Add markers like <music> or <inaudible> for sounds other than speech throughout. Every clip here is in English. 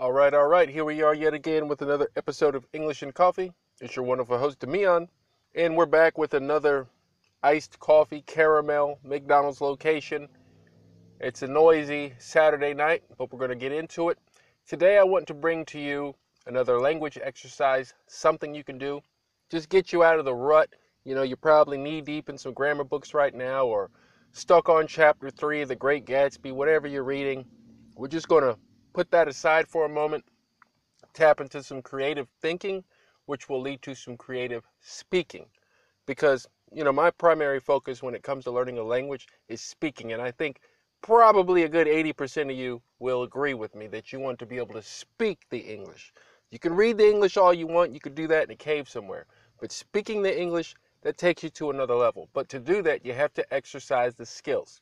All right, all right. Here we are yet again with another episode of English and Coffee. It's your wonderful host, Demion, and we're back with another iced coffee caramel McDonald's location. It's a noisy Saturday night, but we're going to get into it. Today, I want to bring to you another language exercise, something you can do. Just get you out of the rut. You know, you're probably knee deep in some grammar books right now or stuck on chapter three of The Great Gatsby, whatever you're reading. We're just going to put that aside for a moment, tap into some creative thinking, which will lead to some creative speaking. Because, you know, my primary focus when it comes to learning a language is speaking. And I think probably a good 80% of you will agree with me that you want to be able to speak the English. You can read the English all you want, you could do that in a cave somewhere. But speaking the English, that takes you to another level. But to do that, you have to exercise the skills.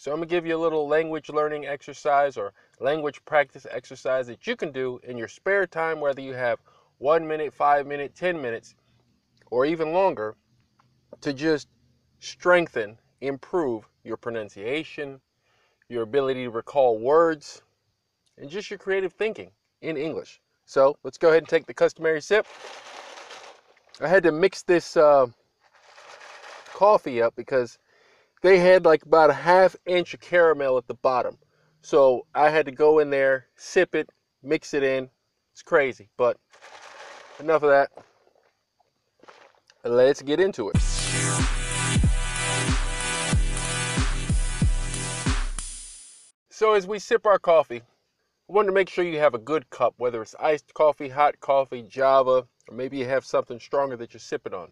So I'm going to give you a little language learning exercise or language practice exercise that you can do in your spare time, whether you have one minute, five minutes, 10 minutes, or even longer, to just strengthen, improve your pronunciation, your ability to recall words, and just your creative thinking in English. So let's go ahead and take the customary sip. I had to mix this uh, coffee up because they had like about a half inch of caramel at the bottom. So I had to go in there, sip it, mix it in. It's crazy, but enough of that. Let's get into it. So as we sip our coffee, I want to make sure you have a good cup, whether it's iced coffee, hot coffee, Java, or maybe you have something stronger that you're sipping on.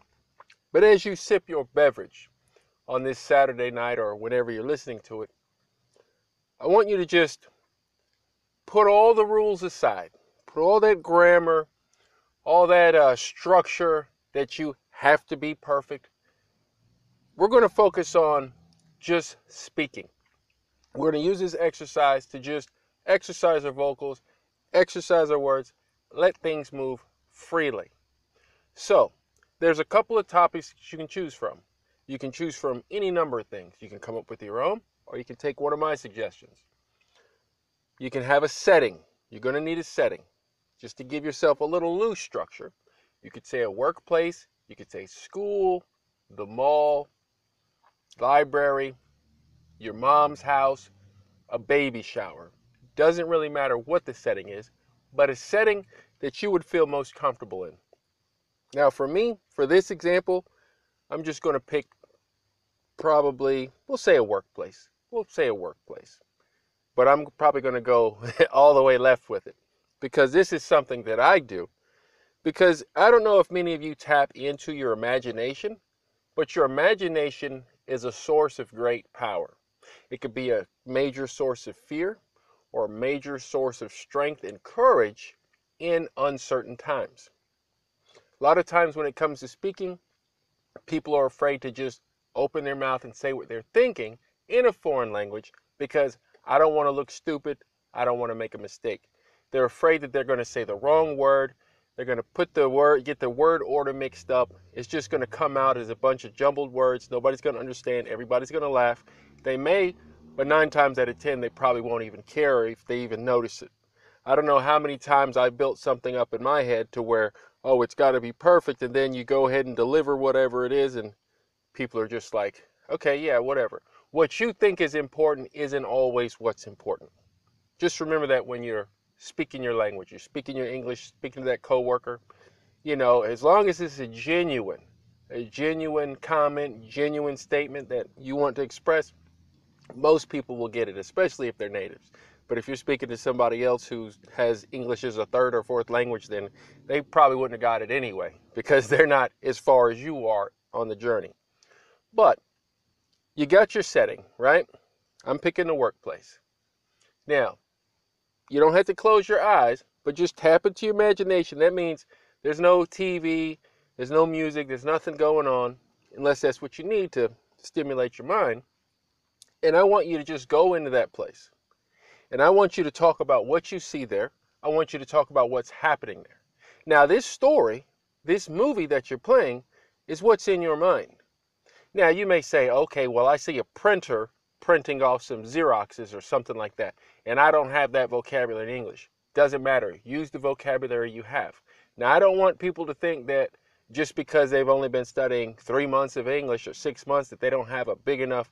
But as you sip your beverage, on this Saturday night or whenever you're listening to it, I want you to just put all the rules aside, put all that grammar, all that uh, structure that you have to be perfect. We're going to focus on just speaking. We're going to use this exercise to just exercise our vocals, exercise our words, let things move freely. So, there's a couple of topics that you can choose from. You can choose from any number of things. You can come up with your own, or you can take one of my suggestions. You can have a setting. You're going to need a setting just to give yourself a little loose structure. You could say a workplace, you could say school, the mall, library, your mom's house, a baby shower. Doesn't really matter what the setting is, but a setting that you would feel most comfortable in. Now, for me, for this example, I'm just going to pick probably, we'll say a workplace. We'll say a workplace. But I'm probably going to go <laughs> all the way left with it because this is something that I do. Because I don't know if many of you tap into your imagination, but your imagination is a source of great power. It could be a major source of fear or a major source of strength and courage in uncertain times. A lot of times when it comes to speaking, people are afraid to just open their mouth and say what they're thinking in a foreign language because I don't want to look stupid. I don't want to make a mistake. They're afraid that they're going to say the wrong word. They're going to put the word, get the word order mixed up. It's just going to come out as a bunch of jumbled words. Nobody's going to understand. Everybody's going to laugh. They may, but nine times out of ten, they probably won't even care if they even notice it. I don't know how many times I built something up in my head to where, oh, it's got to be perfect, and then you go ahead and deliver whatever it is, and people are just like, okay, yeah, whatever. What you think is important isn't always what's important. Just remember that when you're speaking your language, you're speaking your English, speaking to that coworker, you know, as long as it's a genuine, a genuine comment, genuine statement that you want to express, most people will get it, especially if they're natives. But if you're speaking to somebody else who has English as a third or fourth language, then they probably wouldn't have got it anyway because <laughs> they're not as far as you are on the journey. But you got your setting, right? I'm picking the workplace. Now, you don't have to close your eyes, but just tap into your imagination. That means there's no TV, there's no music, there's nothing going on, unless that's what you need to stimulate your mind. And I want you to just go into that place. And I want you to talk about what you see there. I want you to talk about what's happening there. Now, this story, this movie that you're playing, is what's in your mind. Now, you may say, okay, well, I see a printer printing off some Xeroxes or something like that, and I don't have that vocabulary in English. Doesn't matter. Use the vocabulary you have. Now, I don't want people to think that just because they've only been studying three months of English or six months that they don't have a big enough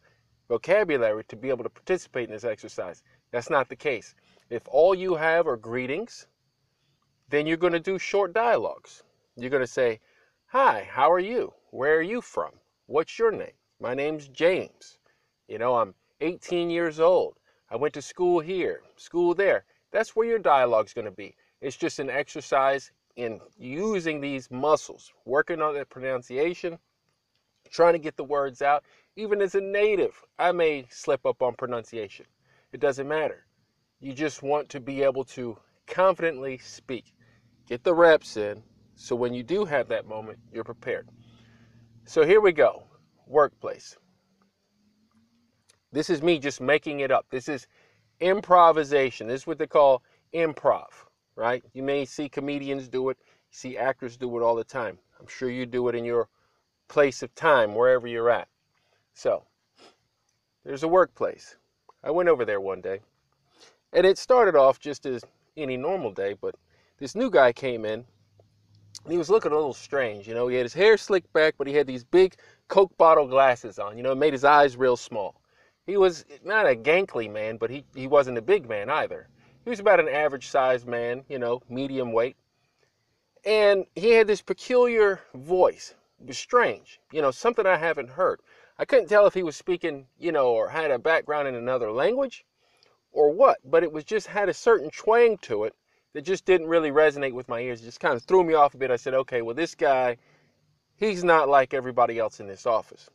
vocabulary to be able to participate in this exercise. That's not the case. If all you have are greetings, then you're going to do short dialogues. You're going to say, Hi, how are you? Where are you from? What's your name? My name's James. You know, I'm 18 years old. I went to school here, school there. That's where your dialogue's going to be. It's just an exercise in using these muscles, working on the pronunciation, trying to get the words out. Even as a native, I may slip up on pronunciation. It doesn't matter. You just want to be able to confidently speak. Get the reps in so when you do have that moment, you're prepared. So here we go workplace. This is me just making it up. This is improvisation. This is what they call improv, right? You may see comedians do it, see actors do it all the time. I'm sure you do it in your place of time, wherever you're at. So, there's a workplace. I went over there one day, and it started off just as any normal day, but this new guy came in. He was looking a little strange, you know. He had his hair slicked back, but he had these big Coke bottle glasses on, you know, it made his eyes real small. He was not a gankly man, but he, he wasn't a big man either. He was about an average sized man, you know, medium weight. And he had this peculiar voice. It was strange, you know, something I haven't heard. I couldn't tell if he was speaking, you know, or had a background in another language or what, but it was just had a certain twang to it that just didn't really resonate with my ears. It just kind of threw me off a bit. I said, okay, well, this guy, he's not like everybody else in this office.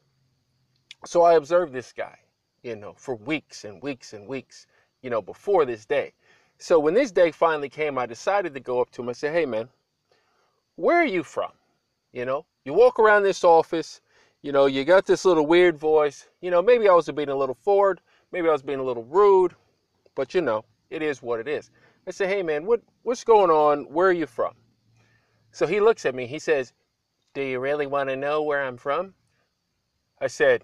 So I observed this guy you know, for weeks and weeks and weeks, you know, before this day. So when this day finally came, I decided to go up to him and say, hey, man, where are you from? You know, you walk around this office, you know, you got this little weird voice. You know, maybe I was being a little forward, maybe I was being a little rude, but you know, it is what it is. I said, hey, man, what, what's going on? Where are you from? So he looks at me, he says, do you really want to know where I'm from? I said,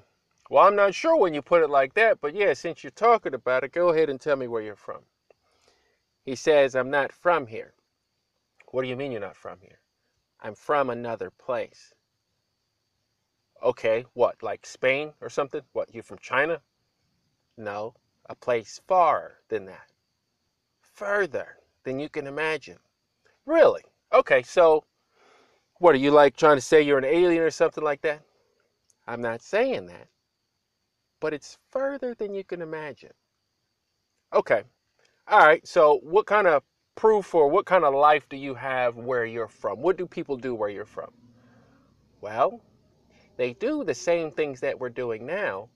well, I'm not sure when you put it like that, but yeah, since you're talking about it, go ahead and tell me where you're from. He says, I'm not from here. What do you mean you're not from here? I'm from another place. Okay, what, like Spain or something? What, you from China? No, a place far than that. Further than you can imagine. Really? Okay, so what are you like trying to say you're an alien or something like that? I'm not saying that but it's further than you can imagine. Okay. All right. So, what kind of proof or what kind of life do you have where you're from? What do people do where you're from? Well, they do the same things that we're doing now,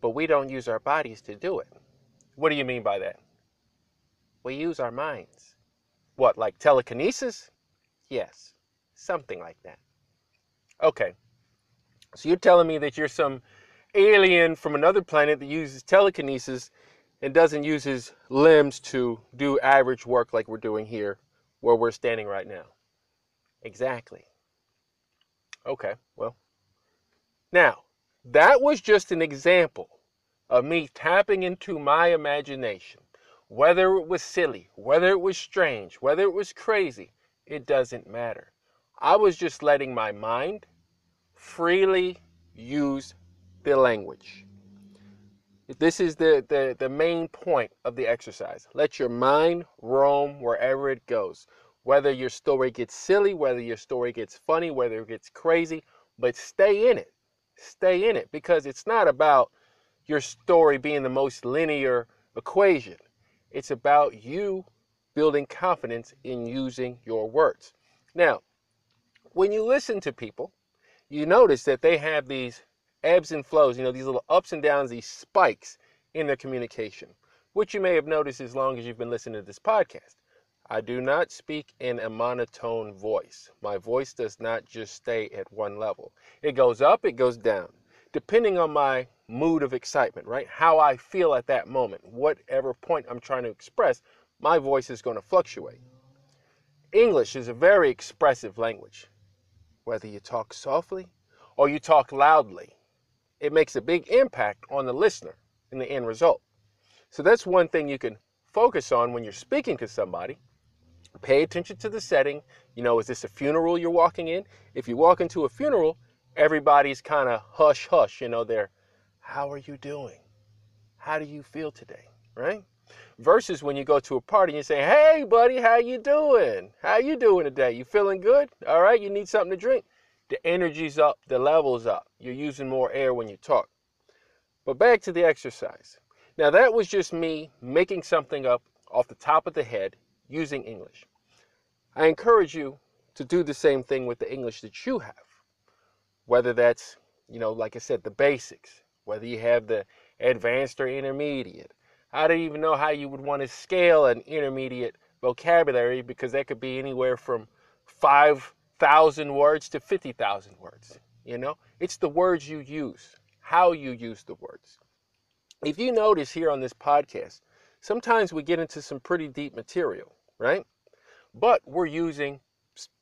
but we don't use our bodies to do it. What do you mean by that? We use our minds. What, like telekinesis? Yes, something like that. Okay. So you're telling me that you're some alien from another planet that uses telekinesis and doesn't use his limbs to do average work like we're doing here where we're standing right now. Exactly. Okay, well. Now, that was just an example of me tapping into my imagination. Whether it was silly, whether it was strange, whether it was crazy, it doesn't matter. I was just letting my mind freely use the language. This is the, the, the main point of the exercise. Let your mind roam wherever it goes. Whether your story gets silly, whether your story gets funny, whether it gets crazy, but stay in it. Stay in it because it's not about your story being the most linear equation. It's about you building confidence in using your words. Now, when you listen to people, you notice that they have these ebbs and flows, you know, these little ups and downs, these spikes in their communication, which you may have noticed as long as you've been listening to this podcast. I do not speak in a monotone voice. My voice does not just stay at one level. It goes up, it goes down, depending on my mood of excitement, right? How I feel at that moment, whatever point I'm trying to express, my voice is going to fluctuate. English is a very expressive language. Whether you talk softly or you talk loudly, it makes a big impact on the listener in the end result. So that's one thing you can focus on when you're speaking to somebody Pay attention to the setting. You know, is this a funeral you're walking in? If you walk into a funeral, everybody's kind of hush hush. You know, they're, how are you doing? How do you feel today? Right? Versus when you go to a party and you say, hey buddy, how you doing? How you doing today? You feeling good? All right, you need something to drink. The energy's up, the level's up. You're using more air when you talk. But back to the exercise. Now that was just me making something up off the top of the head using English. I encourage you to do the same thing with the English that you have. Whether that's, you know, like I said, the basics, whether you have the advanced or intermediate. I don't even know how you would want to scale an intermediate vocabulary because that could be anywhere from 5,000 words to 50,000 words. You know, it's the words you use, how you use the words. If you notice here on this podcast, sometimes we get into some pretty deep material, right? But we're using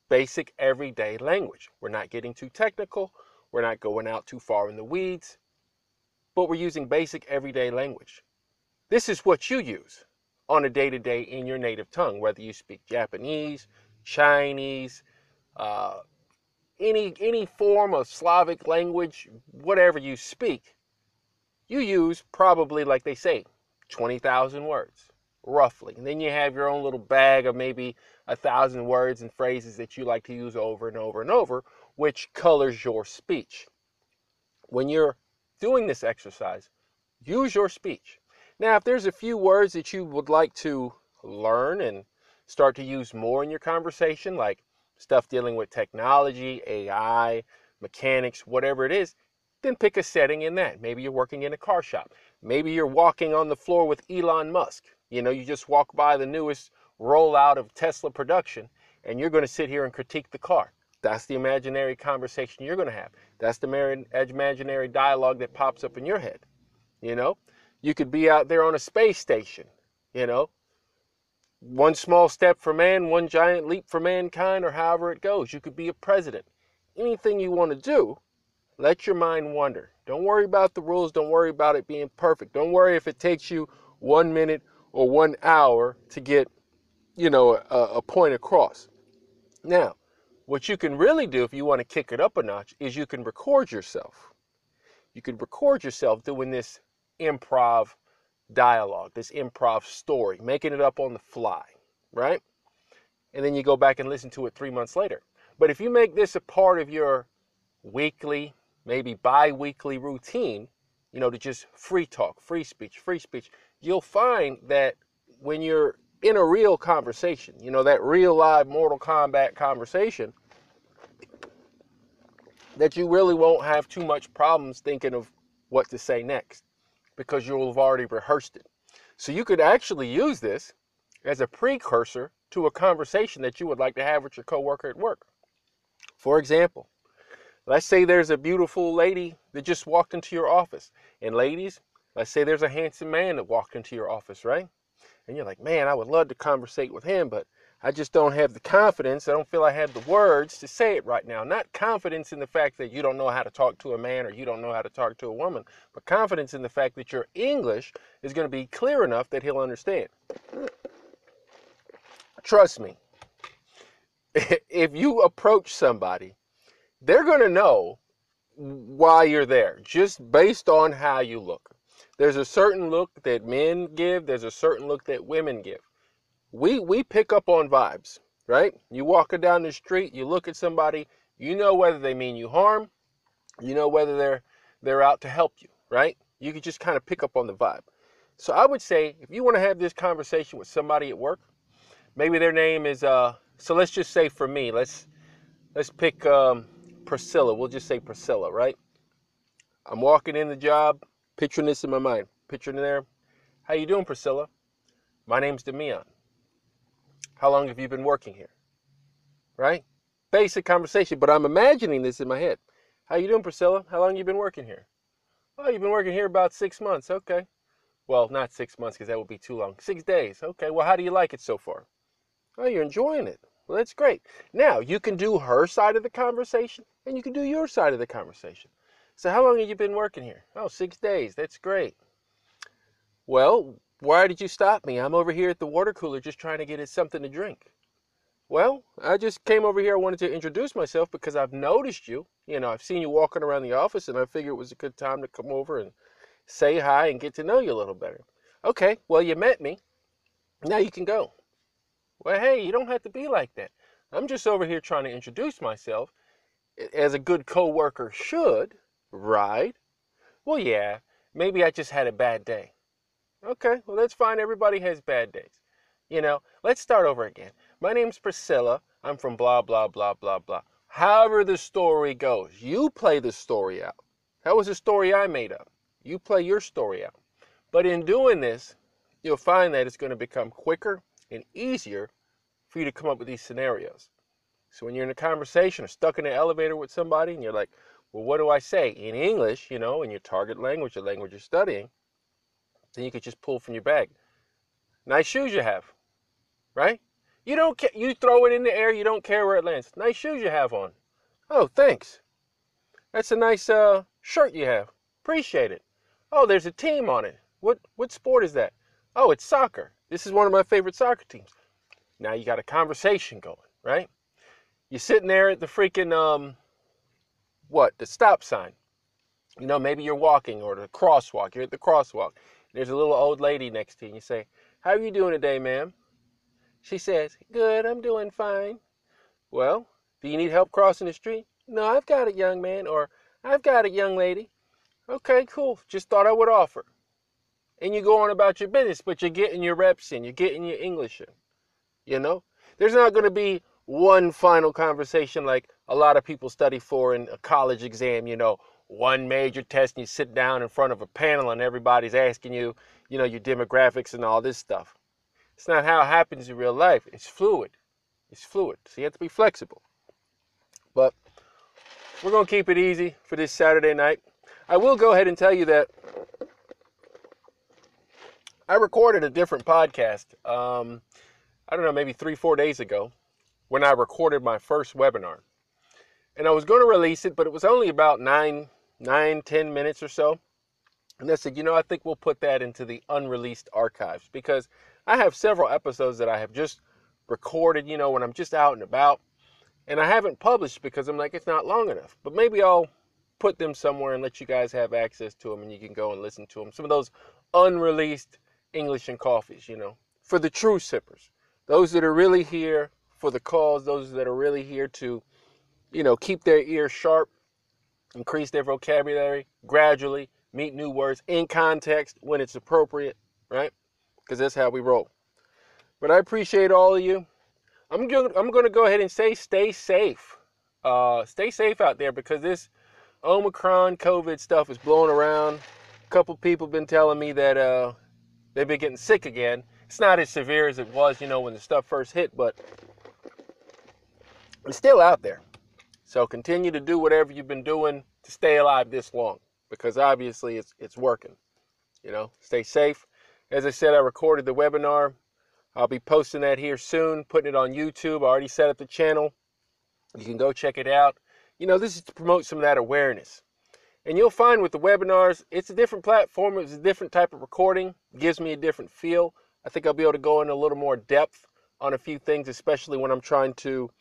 basic everyday language. We're not getting too technical. We're not going out too far in the weeds, but we're using basic everyday language. This is what you use on a day to day in your native tongue, whether you speak Japanese, Chinese, uh, any any form of Slavic language, whatever you speak, you use probably like they say, twenty thousand words roughly. And then you have your own little bag of maybe a thousand words and phrases that you like to use over and over and over, which colors your speech. When you're doing this exercise, use your speech. Now, if there's a few words that you would like to learn and start to use more in your conversation, like stuff dealing with technology, AI, mechanics, whatever it is, then pick a setting in that. Maybe you're working in a car shop. Maybe you're walking on the floor with Elon Musk. You know, you just walk by the newest rollout of Tesla production and you're going to sit here and critique the car. That's the imaginary conversation you're going to have. That's the imaginary dialogue that pops up in your head. You know, you could be out there on a space station, you know, one small step for man, one giant leap for mankind, or however it goes. You could be a president. Anything you want to do, let your mind wander. Don't worry about the rules. Don't worry about it being perfect. Don't worry if it takes you one minute or one hour to get, you know, a, a point across. Now, what you can really do if you want to kick it up a notch is you can record yourself. You can record yourself doing this improv dialogue, this improv story, making it up on the fly, right? And then you go back and listen to it three months later. But if you make this a part of your weekly maybe bi-weekly routine, you know, to just free talk, free speech, free speech, you'll find that when you're in a real conversation, you know, that real live Mortal Kombat conversation, that you really won't have too much problems thinking of what to say next because you'll have already rehearsed it. So you could actually use this as a precursor to a conversation that you would like to have with your coworker at work. For example, Let's say there's a beautiful lady that just walked into your office. And ladies, let's say there's a handsome man that walked into your office, right? And you're like, man, I would love to conversate with him, but I just don't have the confidence. I don't feel I have the words to say it right now. Not confidence in the fact that you don't know how to talk to a man or you don't know how to talk to a woman, but confidence in the fact that your English is going to be clear enough that he'll understand. Trust me, <laughs> if you approach somebody they're going to know why you're there just based on how you look. There's a certain look that men give, there's a certain look that women give. We we pick up on vibes, right? You walking down the street, you look at somebody, you know whether they mean you harm, you know whether they're they're out to help you, right? You can just kind of pick up on the vibe. So I would say if you want to have this conversation with somebody at work, maybe their name is uh so let's just say for me, let's let's pick um Priscilla. We'll just say Priscilla, right? I'm walking in the job, picturing this in my mind. Picturing there. How you doing, Priscilla? My name's Demian. How long have you been working here? Right? Basic conversation, but I'm imagining this in my head. How you doing, Priscilla? How long you been working here? Oh, you've been working here about six months. Okay. Well, not six months because that would be too long. Six days. Okay. Well, how do you like it so far? Oh, you're enjoying it. Well, that's great. Now, you can do her side of the conversation and you can do your side of the conversation. So, how long have you been working here? Oh, six days. That's great. Well, why did you stop me? I'm over here at the water cooler just trying to get something to drink. Well, I just came over here. I wanted to introduce myself because I've noticed you. You know, I've seen you walking around the office, and I figured it was a good time to come over and say hi and get to know you a little better. Okay, well, you met me. Now you can go. Well, hey, you don't have to be like that. I'm just over here trying to introduce myself as a good coworker should, right? Well, yeah, maybe I just had a bad day. Okay, well, that's fine. Everybody has bad days. You know, let's start over again. My name's Priscilla. I'm from blah, blah, blah, blah, blah. However, the story goes, you play the story out. That was a story I made up. You play your story out. But in doing this, you'll find that it's going to become quicker and easier for you to come up with these scenarios. So when you're in a conversation or stuck in an elevator with somebody and you're like, well, what do I say in English, you know, in your target language, the language you're studying, then you could just pull from your bag. Nice shoes you have, right? You don't care. You throw it in the air. You don't care where it lands. Nice shoes you have on. Oh, thanks. That's a nice uh, shirt you have. Appreciate it. Oh, there's a team on it. What what sport is that? Oh, it's soccer. This is one of my favorite soccer teams. Now you got a conversation going, right? You're sitting there at the freaking um what, the stop sign. You know, maybe you're walking or the crosswalk. You're at the crosswalk. There's a little old lady next to you you say, How are you doing today, ma'am? She says, Good, I'm doing fine. Well, do you need help crossing the street? No, I've got it, young man, or I've got it, young lady. Okay, cool. Just thought I would offer. And you go on about your business, but you're getting your reps in, you're getting your English in. You know? There's not going to be one final conversation like a lot of people study for in a college exam, you know, one major test and you sit down in front of a panel and everybody's asking you, you know, your demographics and all this stuff. It's not how it happens in real life. It's fluid. It's fluid. So you have to be flexible. But we're going to keep it easy for this Saturday night. I will go ahead and tell you that I recorded a different podcast. Um, I don't know, maybe three, four days ago when I recorded my first webinar. And I was going to release it, but it was only about nine, nine, ten minutes or so. And I said, you know, I think we'll put that into the unreleased archives because I have several episodes that I have just recorded, you know, when I'm just out and about. And I haven't published because I'm like, it's not long enough. But maybe I'll put them somewhere and let you guys have access to them and you can go and listen to them. Some of those unreleased English and coffees, you know, for the true sippers. Those that are really here for the cause, those that are really here to, you know, keep their ears sharp, increase their vocabulary gradually, meet new words in context when it's appropriate, right? Because that's how we roll. But I appreciate all of you. I'm going I'm going to go ahead and say stay safe. Uh, stay safe out there because this Omicron COVID stuff is blowing around. A couple people been telling me that uh, they've been getting sick again. It's not as severe as it was, you know, when the stuff first hit, but it's still out there. So continue to do whatever you've been doing to stay alive this long, because obviously it's it's working. You know, stay safe. As I said, I recorded the webinar. I'll be posting that here soon, putting it on YouTube. I already set up the channel. You can go check it out you know, this is to promote some of that awareness. And you'll find with the webinars, it's a different platform, it's a different type of recording, it gives me a different feel. I think I'll be able to go in a little more depth on a few things, especially when I'm trying to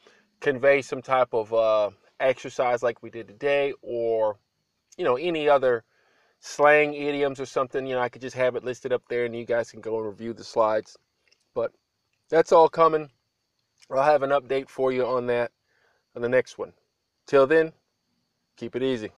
convey some type of uh, exercise like we did today, or you know, any other slang idioms or something. You know, I could just have it listed up there, and you guys can go and review the slides. But that's all coming. I'll have an update for you on that on the next one. Till then, keep it easy.